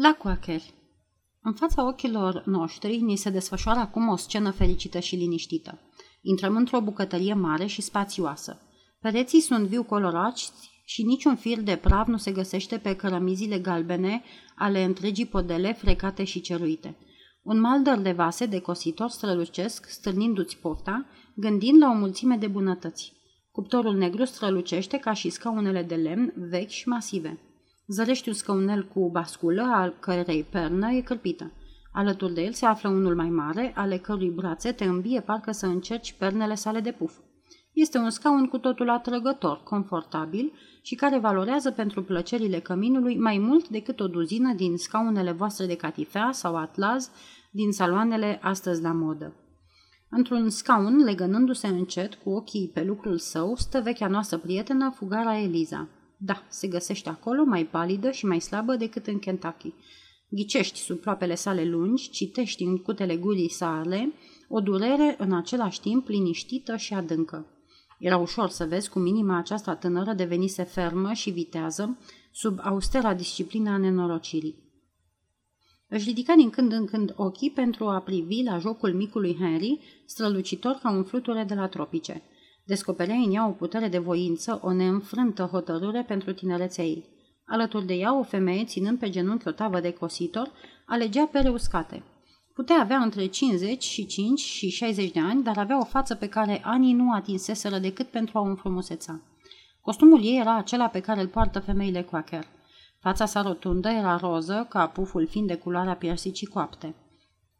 La Quaker. În fața ochilor noștri ni se desfășoară acum o scenă fericită și liniștită. Intrăm într-o bucătărie mare și spațioasă. Pereții sunt viu colorați și niciun fir de praf nu se găsește pe cărămizile galbene ale întregii podele frecate și ceruite. Un maldăr de vase de cositor strălucesc, stârnindu-ți pofta, gândind la o mulțime de bunătăți. Cuptorul negru strălucește ca și scaunele de lemn vechi și masive. Zărești un scaunel cu basculă, al cărei pernă e cârpită. Alături de el se află unul mai mare, ale cărui brațe te îmbie parcă să încerci pernele sale de puf. Este un scaun cu totul atrăgător, confortabil și care valorează pentru plăcerile căminului mai mult decât o duzină din scaunele voastre de catifea sau atlaz din saloanele astăzi la modă. Într-un scaun, legănându-se încet cu ochii pe lucrul său, stă vechea noastră prietenă, fugara Eliza. Da, se găsește acolo, mai palidă și mai slabă decât în Kentucky. Ghicești sub ploapele sale lungi, citești în cutele gurii sale o durere în același timp liniștită și adâncă. Era ușor să vezi cum inima aceasta tânără devenise fermă și vitează sub austera disciplina nenorocirii. Își ridica din când în când ochii pentru a privi la jocul micului Henry, strălucitor ca un fluture de la tropice. Descoperea în ea o putere de voință, o neînfrântă hotărâre pentru tinerețea ei. Alături de ea, o femeie, ținând pe genunchi o tavă de cositor, alegea pere uscate. Putea avea între 55 și 60 de ani, dar avea o față pe care anii nu atinseseră decât pentru a o înfrumuseța. Costumul ei era acela pe care îl poartă femeile quaker. Fața sa rotundă era roză, ca puful fiind de culoarea piersicii coapte.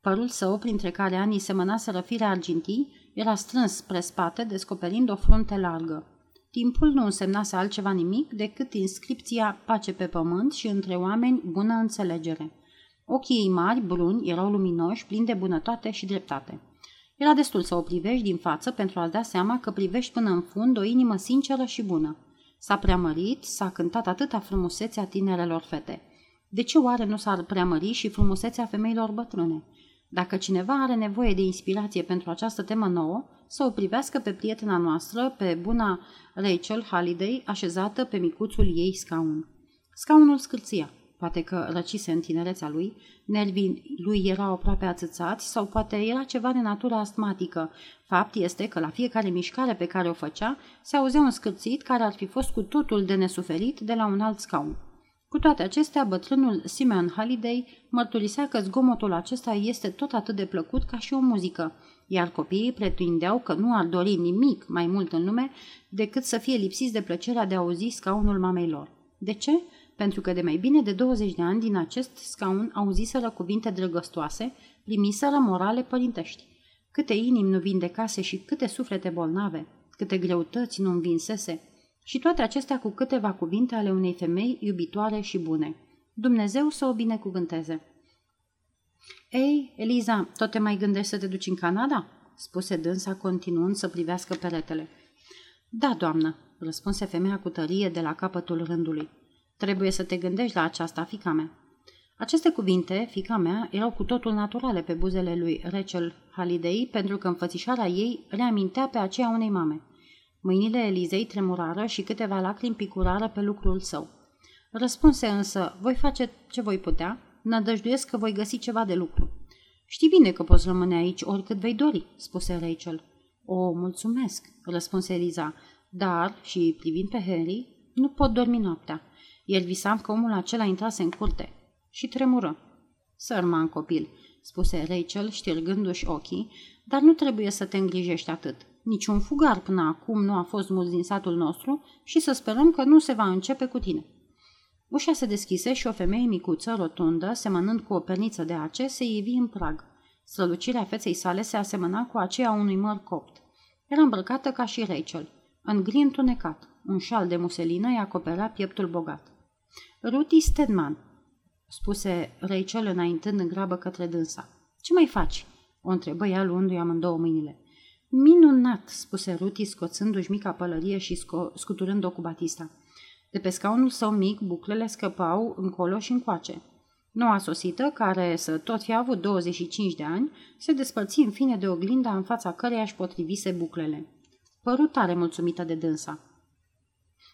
Părul său, printre care anii semănaseră fire argintii, era strâns spre spate, descoperind o frunte largă. Timpul nu însemnase altceva nimic decât inscripția pace pe pământ și între oameni bună înțelegere. Ochii ei mari, bruni, erau luminoși, plini de bunătate și dreptate. Era destul să o privești din față pentru a-ți da seama că privești până în fund o inimă sinceră și bună. S-a preamărit, s-a cântat atâta frumusețea tinerelor fete. De ce oare nu s-ar preamări și frumusețea femeilor bătrâne? Dacă cineva are nevoie de inspirație pentru această temă nouă, să o privească pe prietena noastră, pe buna Rachel Halliday, așezată pe micuțul ei scaun. Scaunul scârția. Poate că răcise în tinerețea lui, nervii lui erau aproape ațățați sau poate era ceva de natură astmatică. Fapt este că la fiecare mișcare pe care o făcea se auzea un scârțit care ar fi fost cu totul de nesuferit de la un alt scaun. Cu toate acestea, bătrânul Simeon Halliday mărturisea că zgomotul acesta este tot atât de plăcut ca și o muzică, iar copiii pretindeau că nu ar dori nimic mai mult în lume decât să fie lipsiți de plăcerea de a auzi scaunul mamei lor. De ce? Pentru că de mai bine de 20 de ani din acest scaun auziseră cuvinte drăgăstoase, primiseră morale părintești. Câte inimi nu vindecase și câte suflete bolnave, câte greutăți nu învinsese, și toate acestea cu câteva cuvinte ale unei femei iubitoare și bune. Dumnezeu să o binecuvânteze. Ei, Eliza, tot te mai gândești să te duci în Canada?" spuse dânsa, continuând să privească peretele. Da, doamnă," răspunse femeia cu tărie de la capătul rândului. Trebuie să te gândești la aceasta, fica mea." Aceste cuvinte, fica mea, erau cu totul naturale pe buzele lui Rachel Halliday, pentru că înfățișarea ei reamintea pe aceea unei mame. Mâinile Elizei tremurară și câteva lacrimi picurară pe lucrul său. Răspunse însă, voi face ce voi putea, nădăjduiesc că voi găsi ceva de lucru. Știi bine că poți rămâne aici oricât vei dori, spuse Rachel. O, mulțumesc, răspunse Eliza, dar, și privind pe Harry, nu pot dormi noaptea. Ieri visam că omul acela intrase în curte și tremură. Sărman copil, spuse Rachel, știrgându-și ochii, dar nu trebuie să te îngrijești atât. Niciun fugar până acum nu a fost mult din satul nostru și să sperăm că nu se va începe cu tine. Ușa se deschise și o femeie micuță, rotundă, semănând cu o perniță de ace, se ivi în prag. Strălucirea feței sale se asemăna cu aceea unui măr copt. Era îmbrăcată ca și Rachel, în gri întunecat. Un șal de muselină îi acoperea pieptul bogat. Ruti Stedman, spuse Rachel înaintând în grabă către dânsa. Ce mai faci? O întrebă ea luându-i amândouă mâinile. Minunat, spuse Ruti scoțându-și mica pălărie și sco- scuturând-o cu Batista. De pe scaunul său mic, buclele scăpau încolo și încoace. Noua sosită, care să tot fi avut 25 de ani, se despărți în fine de oglinda în fața căreia își potrivise buclele. Părut tare mulțumită de dânsa.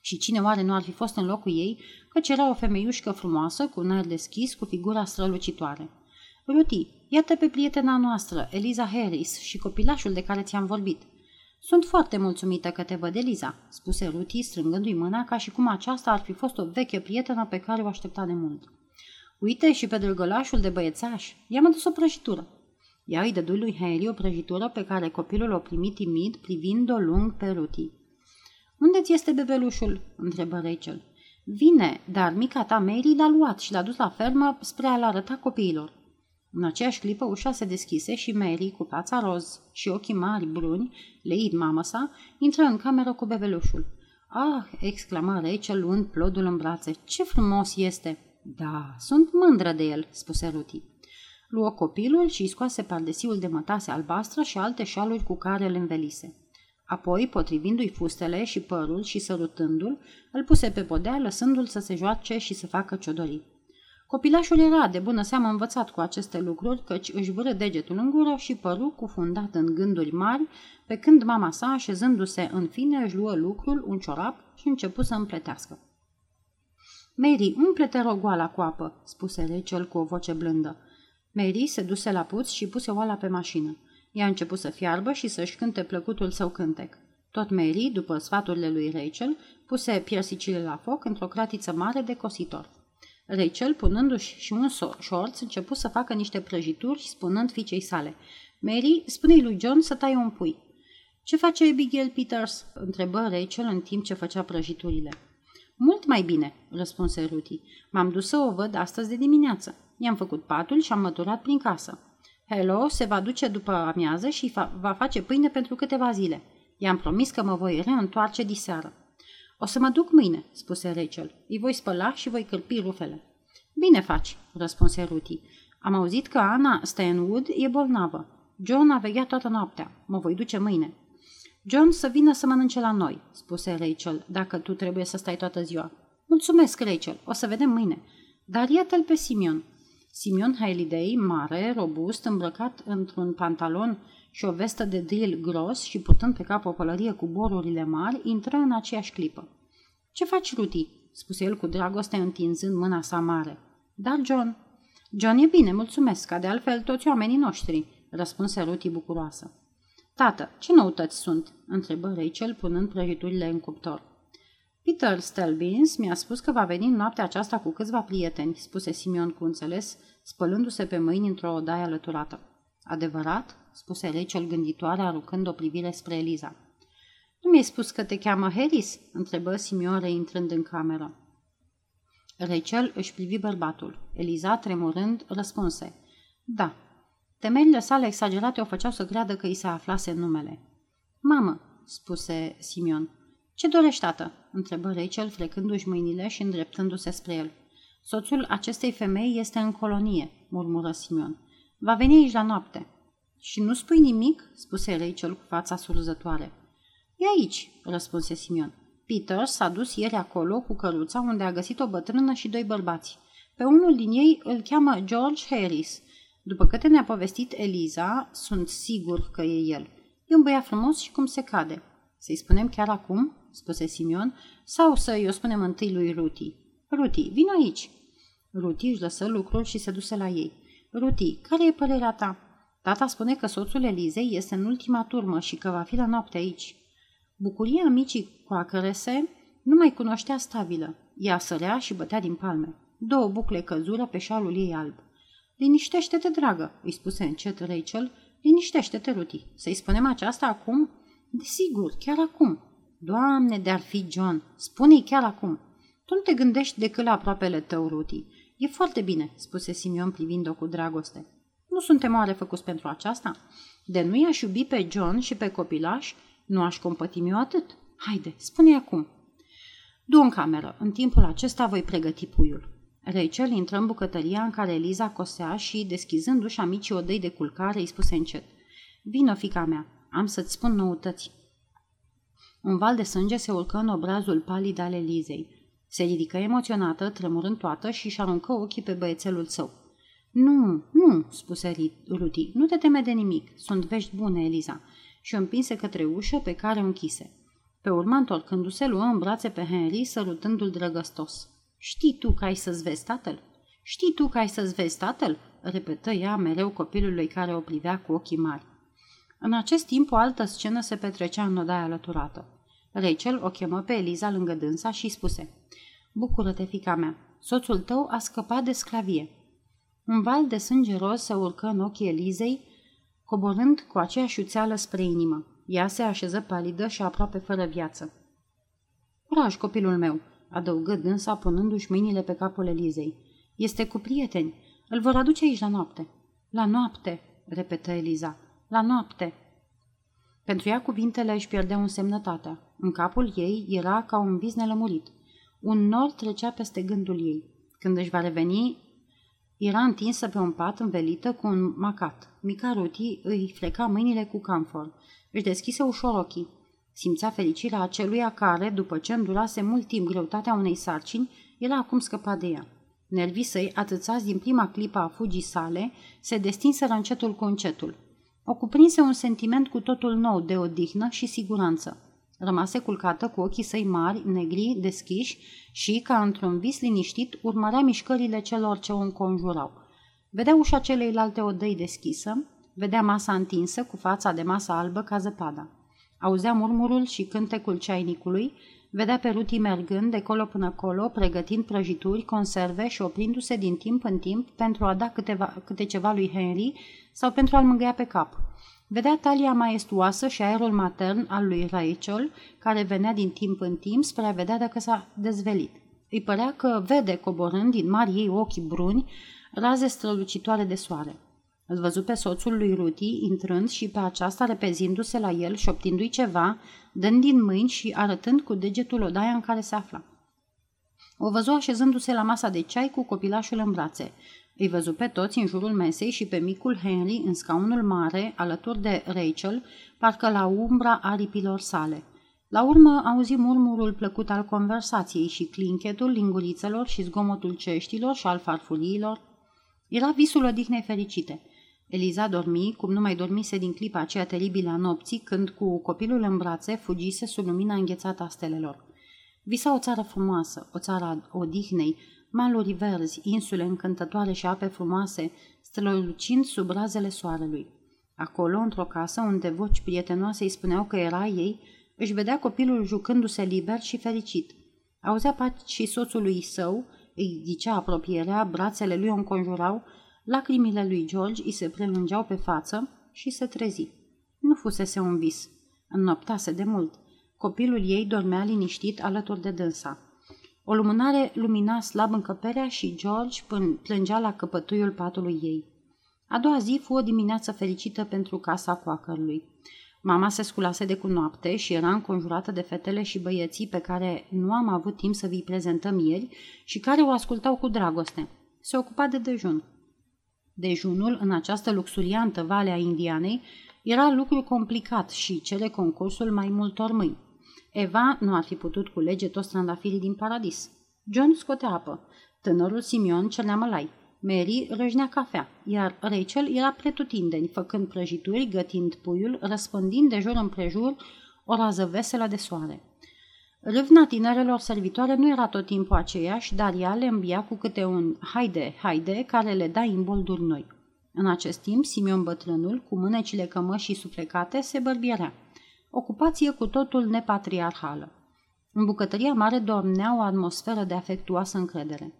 Și cine oare nu ar fi fost în locul ei, căci era o femeiușcă frumoasă, cu un aer deschis, cu figura strălucitoare. Ruti, iată pe prietena noastră, Eliza Harris, și copilașul de care ți-am vorbit. Sunt foarte mulțumită că te văd, Eliza, spuse Ruti, strângându-i mâna ca și cum aceasta ar fi fost o veche prietenă pe care o aștepta de mult. Uite și pe drăgălașul de băiețaș, i-am adus o prăjitură. Ea îi dădu lui Harry o prăjitură pe care copilul o primi timid, privind-o lung pe Ruti. Unde ți este bebelușul?" întrebă Rachel. Vine, dar mica ta Mary l-a luat și l-a dus la fermă spre a-l arăta copiilor. În aceeași clipă ușa se deschise și Mary, cu fața roz și ochii mari bruni, leit mamă sa, intră în cameră cu bebelușul. Ah!" exclamă Rachel luând plodul în brațe. Ce frumos este!" Da, sunt mândră de el," spuse Ruti. Luă copilul și scoase pardesiul de mătase albastră și alte șaluri cu care îl învelise. Apoi, potrivindu-i fustele și părul și sărutându-l, îl puse pe podea, lăsându-l să se joace și să facă ciodorii. Copilașul era de bună seamă învățat cu aceste lucruri, căci își vâră degetul în gură și părul cufundat în gânduri mari, pe când mama sa, așezându-se în fine, își luă lucrul, un ciorap și începu să împletească. Mary, umple-te rogoala cu apă, spuse Rachel cu o voce blândă. Mary se duse la puț și puse oala pe mașină. Ea a început să fiarbă și să-și cânte plăcutul său cântec. Tot Mary, după sfaturile lui Rachel, puse piersicile la foc într-o cratiță mare de cositor. Rachel, punându-și și un șorț, început să facă niște prăjituri și spunând fiicei sale. Mary, spune lui John să taie un pui. Ce face Abigail Peters?" întrebă Rachel în timp ce făcea prăjiturile. Mult mai bine, răspunse Ruti. M-am dus să o văd astăzi de dimineață. I-am făcut patul și am măturat prin casă. Hello se va duce după amiază și fa- va face pâine pentru câteva zile. I-am promis că mă voi reîntoarce diseară. O să mă duc mâine, spuse Rachel. Îi voi spăla și voi cârpi rufele. Bine faci, răspunse Ruti. Am auzit că Ana Stanwood e bolnavă. John a vegheat toată noaptea. Mă voi duce mâine. John să vină să mănânce la noi, spuse Rachel, dacă tu trebuie să stai toată ziua. Mulțumesc, Rachel, o să vedem mâine. Dar iată-l pe Simeon. Simeon Halliday, mare, robust, îmbrăcat într-un pantalon și o vestă de drill gros și purtând pe cap o pălărie cu borurile mari, intră în aceeași clipă. Ce faci, Ruti?" spuse el cu dragoste întinzând mâna sa mare. Dar John." John e bine, mulțumesc, ca de altfel toți oamenii noștri," răspunse Ruti bucuroasă. Tată, ce noutăți sunt?" întrebă Rachel punând prăjiturile în cuptor. Peter Stelbins mi-a spus că va veni în noaptea aceasta cu câțiva prieteni, spuse Simeon cu înțeles, spălându-se pe mâini într-o odaie alăturată. Adevărat? spuse Rachel gânditoare, aruncând o privire spre Eliza. Nu mi-ai spus că te cheamă Harris? întrebă Simeon reintrând în cameră. Rachel își privi bărbatul. Eliza, tremurând, răspunse. Da. Temerile sale exagerate o făceau să creadă că îi se aflase numele. Mamă, spuse Simeon. Ce dorești, tată?" Întrebă Rachel, frecându-și mâinile și îndreptându-se spre el. Soțul acestei femei este în colonie," murmură Simeon. Va veni aici la noapte." Și nu spui nimic?" spuse Rachel cu fața surzătoare. E aici," răspunse Simeon. Peter s-a dus ieri acolo cu căruța unde a găsit o bătrână și doi bărbați. Pe unul din ei îl cheamă George Harris. După câte ne-a povestit Eliza, sunt sigur că e el. E un băiat frumos și cum se cade. Să-i spunem chiar acum?" Spuse Simeon, sau să-i o spunem întâi lui Ruti. Ruti, vin aici!" Ruti își lăsă lucrul și se duse la ei. Ruti, care e părerea ta?" Tata spune că soțul Elizei este în ultima turmă și că va fi la noapte aici. Bucuria micii coacărese nu mai cunoștea stabilă. Ea sărea și bătea din palme. Două bucle căzură pe șalul ei alb. Liniștește-te, dragă, îi spuse încet Rachel. Liniștește-te, Ruti. Să-i spunem aceasta acum? Desigur, chiar acum. Doamne, de-ar fi John, spune-i chiar acum. Tu nu te gândești decât la aproapele tău, Ruti. E foarte bine, spuse Simion privind-o cu dragoste. Nu suntem oare făcuți pentru aceasta? De nu i-aș iubi pe John și pe copilaș, nu aș compătimi eu atât. Haide, spune acum. Du în cameră. În timpul acesta voi pregăti puiul. Rachel intră în bucătăria în care Eliza cosea și, deschizându-și amicii odăi de culcare, îi spuse încet. Vino, fica mea, am să-ți spun noutăți. Un val de sânge se urcă în obrazul palid al Elizei. Se ridică emoționată, tremurând toată și își aruncă ochii pe băiețelul său. Nu, nu, spuse Ruti, nu te teme de nimic. Sunt vești bune, Eliza. Și o împinse către ușă pe care o închise. Pe urmă, întorcându-se, luă în brațe pe Henry, sărutându-l drăgăstos. Știi tu că ai să-ți vezi tatăl? Știi tu că ai să-ți vezi tatăl?" repetă ea mereu copilului care o privea cu ochii mari. În acest timp, o altă scenă se petrecea în odaia alăturată. Rachel o chemă pe Eliza lângă dânsa și spuse Bucură-te, fica mea, soțul tău a scăpat de sclavie. Un val de sânge roz se urcă în ochii Elizei, coborând cu aceeași uțeală spre inimă. Ea se așeză palidă și aproape fără viață. Curaj, copilul meu, adăugă dânsa punându-și mâinile pe capul Elizei. Este cu prieteni. Îl vor aduce aici la noapte. La noapte, repetă Eliza. La noapte. Pentru ea cuvintele își pierdeau însemnătatea. În capul ei era ca un vis nelămurit. Un nor trecea peste gândul ei. Când își va reveni, era întinsă pe un pat învelită cu un macat. Mica Ruti îi freca mâinile cu camfor. Își deschise ușor ochii. Simțea fericirea aceluia care, după ce îndurase mult timp greutatea unei sarcini, era acum scăpat de ea. Nervii săi, atâțați din prima clipă a fugii sale, se destinseră încetul cu încetul. O cuprinse un sentiment cu totul nou de odihnă și siguranță. Rămase culcată cu ochii săi mari, negri, deschiși și, ca într-un vis liniștit, urmărea mișcările celor ce o înconjurau. Vedea ușa celeilalte odăi deschisă, vedea masa întinsă cu fața de masă albă ca zăpada. Auzea murmurul și cântecul ceainicului, vedea pe Ruti mergând de colo până colo, pregătind prăjituri, conserve și oprindu-se din timp în timp pentru a da câteva, câte ceva lui Henry sau pentru a-l mângâia pe cap. Vedea talia maestuoasă și aerul matern al lui Rachel, care venea din timp în timp spre a vedea dacă s-a dezvelit. Îi părea că vede coborând din mari ei ochi bruni raze strălucitoare de soare. Îl văzu pe soțul lui Ruti intrând și pe aceasta repezindu-se la el și optindu-i ceva, dând din mâini și arătând cu degetul odaia în care se afla. O văzu așezându-se la masa de ceai cu copilașul în brațe. Îi văzu pe toți în jurul mesei și pe micul Henry în scaunul mare, alături de Rachel, parcă la umbra aripilor sale. La urmă auzi murmurul plăcut al conversației și clinchetul lingurițelor și zgomotul ceștilor și al farfuriilor. Era visul odihnei fericite – Eliza dormi, cum nu mai dormise din clipa aceea teribilă a nopții, când cu copilul în brațe fugise sub lumina înghețată a stelelor. Visa o țară frumoasă, o țară a odihnei, maluri verzi, insule încântătoare și ape frumoase, strălucind sub razele soarelui. Acolo, într-o casă unde voci prietenoase îi spuneau că era ei, își vedea copilul jucându-se liber și fericit. Auzea și soțului său, îi zicea apropierea, brațele lui o înconjurau, Lacrimile lui George îi se prelungeau pe față și se trezi. Nu fusese un vis. Înnoptase de mult. Copilul ei dormea liniștit alături de dânsa. O lumânare lumina slab încăperea și George plângea la căpătuiul patului ei. A doua zi fu o dimineață fericită pentru casa coacărului. Mama se sculase de cu noapte și era înconjurată de fetele și băieții pe care nu am avut timp să vi prezentăm ieri și care o ascultau cu dragoste. Se ocupa de dejun. Dejunul, în această luxuriantă vale a Indianei, era lucru complicat și cere concursul mai multor mâini. Eva nu ar fi putut culege toți trandafirii din paradis. John scotea apă. Tânărul Simeon celea mălai. Mary răjnea cafea, iar Rachel era pretutindeni, făcând prăjituri, gătind puiul, răspândind de jur împrejur o rază veselă de soare. Râvna tinerelor servitoare nu era tot timpul aceeași, dar ea le îmbia cu câte un haide, haide, care le da imbolduri noi. În acest timp, Simion bătrânul, cu mânecile cămășii suflecate, se bărbierea. Ocupație cu totul nepatriarhală. În bucătăria mare dormea o atmosferă de afectuoasă încredere.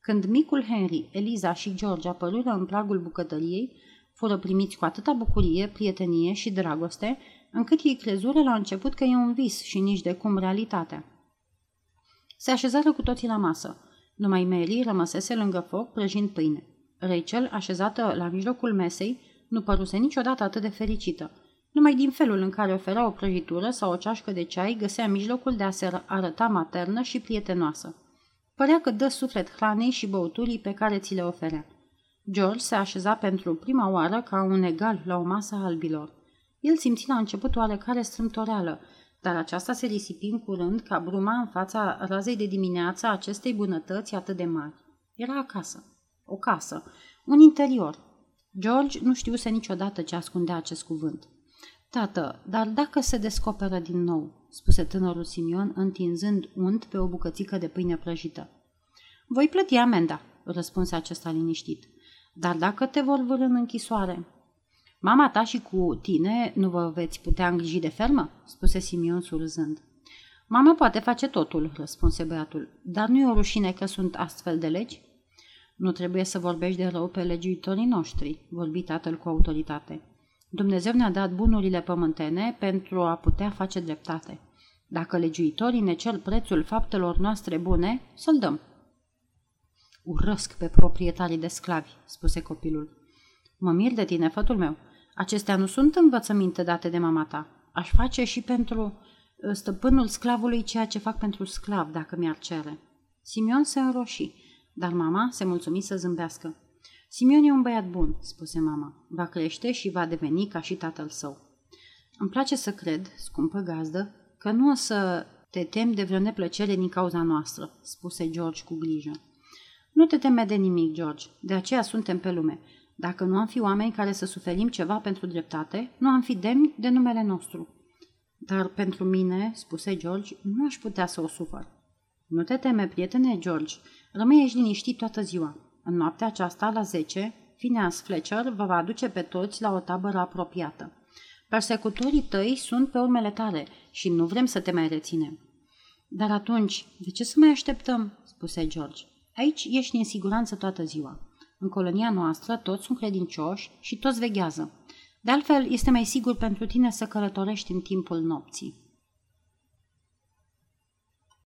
Când micul Henry, Eliza și George apărură în pragul bucătăriei, fură primiți cu atâta bucurie, prietenie și dragoste, încât ei crezură la început că e un vis și nici de cum realitatea. Se așezară cu toții la masă. Numai Mary rămăsese lângă foc prăjind pâine. Rachel, așezată la mijlocul mesei, nu păruse niciodată atât de fericită. Numai din felul în care oferea o prăjitură sau o ceașcă de ceai, găsea mijlocul de a se arăta maternă și prietenoasă. Părea că dă suflet hranei și băuturii pe care ți le oferea. George se așeza pentru prima oară ca un egal la o masă albilor. El simți la început oarecare strâmtoreală, dar aceasta se risipi în curând ca bruma în fața razei de dimineață a acestei bunătăți atât de mari. Era acasă. O casă. Un interior. George nu știuse niciodată ce ascundea acest cuvânt. Tată, dar dacă se descoperă din nou? spuse tânărul Simion, întinzând unt pe o bucățică de pâine prăjită. Voi plăti amenda, răspunse acesta liniștit. Dar dacă te vor vârâ în închisoare, Mama ta și cu tine nu vă veți putea îngriji de fermă?" spuse Simion surzând. Mama poate face totul," răspunse băiatul, dar nu e o rușine că sunt astfel de legi?" Nu trebuie să vorbești de rău pe legiuitorii noștri," vorbi tatăl cu autoritate. Dumnezeu ne-a dat bunurile pământene pentru a putea face dreptate. Dacă legiuitorii ne cer prețul faptelor noastre bune, să-l dăm. Urăsc pe proprietarii de sclavi, spuse copilul. Mă mir de tine, fătul meu. Acestea nu sunt învățăminte date de mama ta. Aș face și pentru uh, stăpânul sclavului ceea ce fac pentru sclav, dacă mi-ar cere. Simion se înroși, dar mama se mulțumi să zâmbească. Simion e un băiat bun, spuse mama. Va crește și va deveni ca și tatăl său. Îmi place să cred, scumpă gazdă, că nu o să te temi de vreo neplăcere din cauza noastră, spuse George cu grijă. Nu te teme de nimic, George, de aceea suntem pe lume. Dacă nu am fi oameni care să suferim ceva pentru dreptate, nu am fi demni de numele nostru. Dar pentru mine, spuse George, nu aș putea să o sufăr. Nu te teme, prietene George, rămâi ești liniștit toată ziua. În noaptea aceasta, la 10, Phineas Fletcher vă va aduce pe toți la o tabără apropiată. Persecutorii tăi sunt pe urmele tale și nu vrem să te mai reținem. Dar atunci, de ce să mai așteptăm? spuse George. Aici ești în siguranță toată ziua. În colonia noastră toți sunt credincioși și toți veghează. De altfel, este mai sigur pentru tine să călătorești în timpul nopții.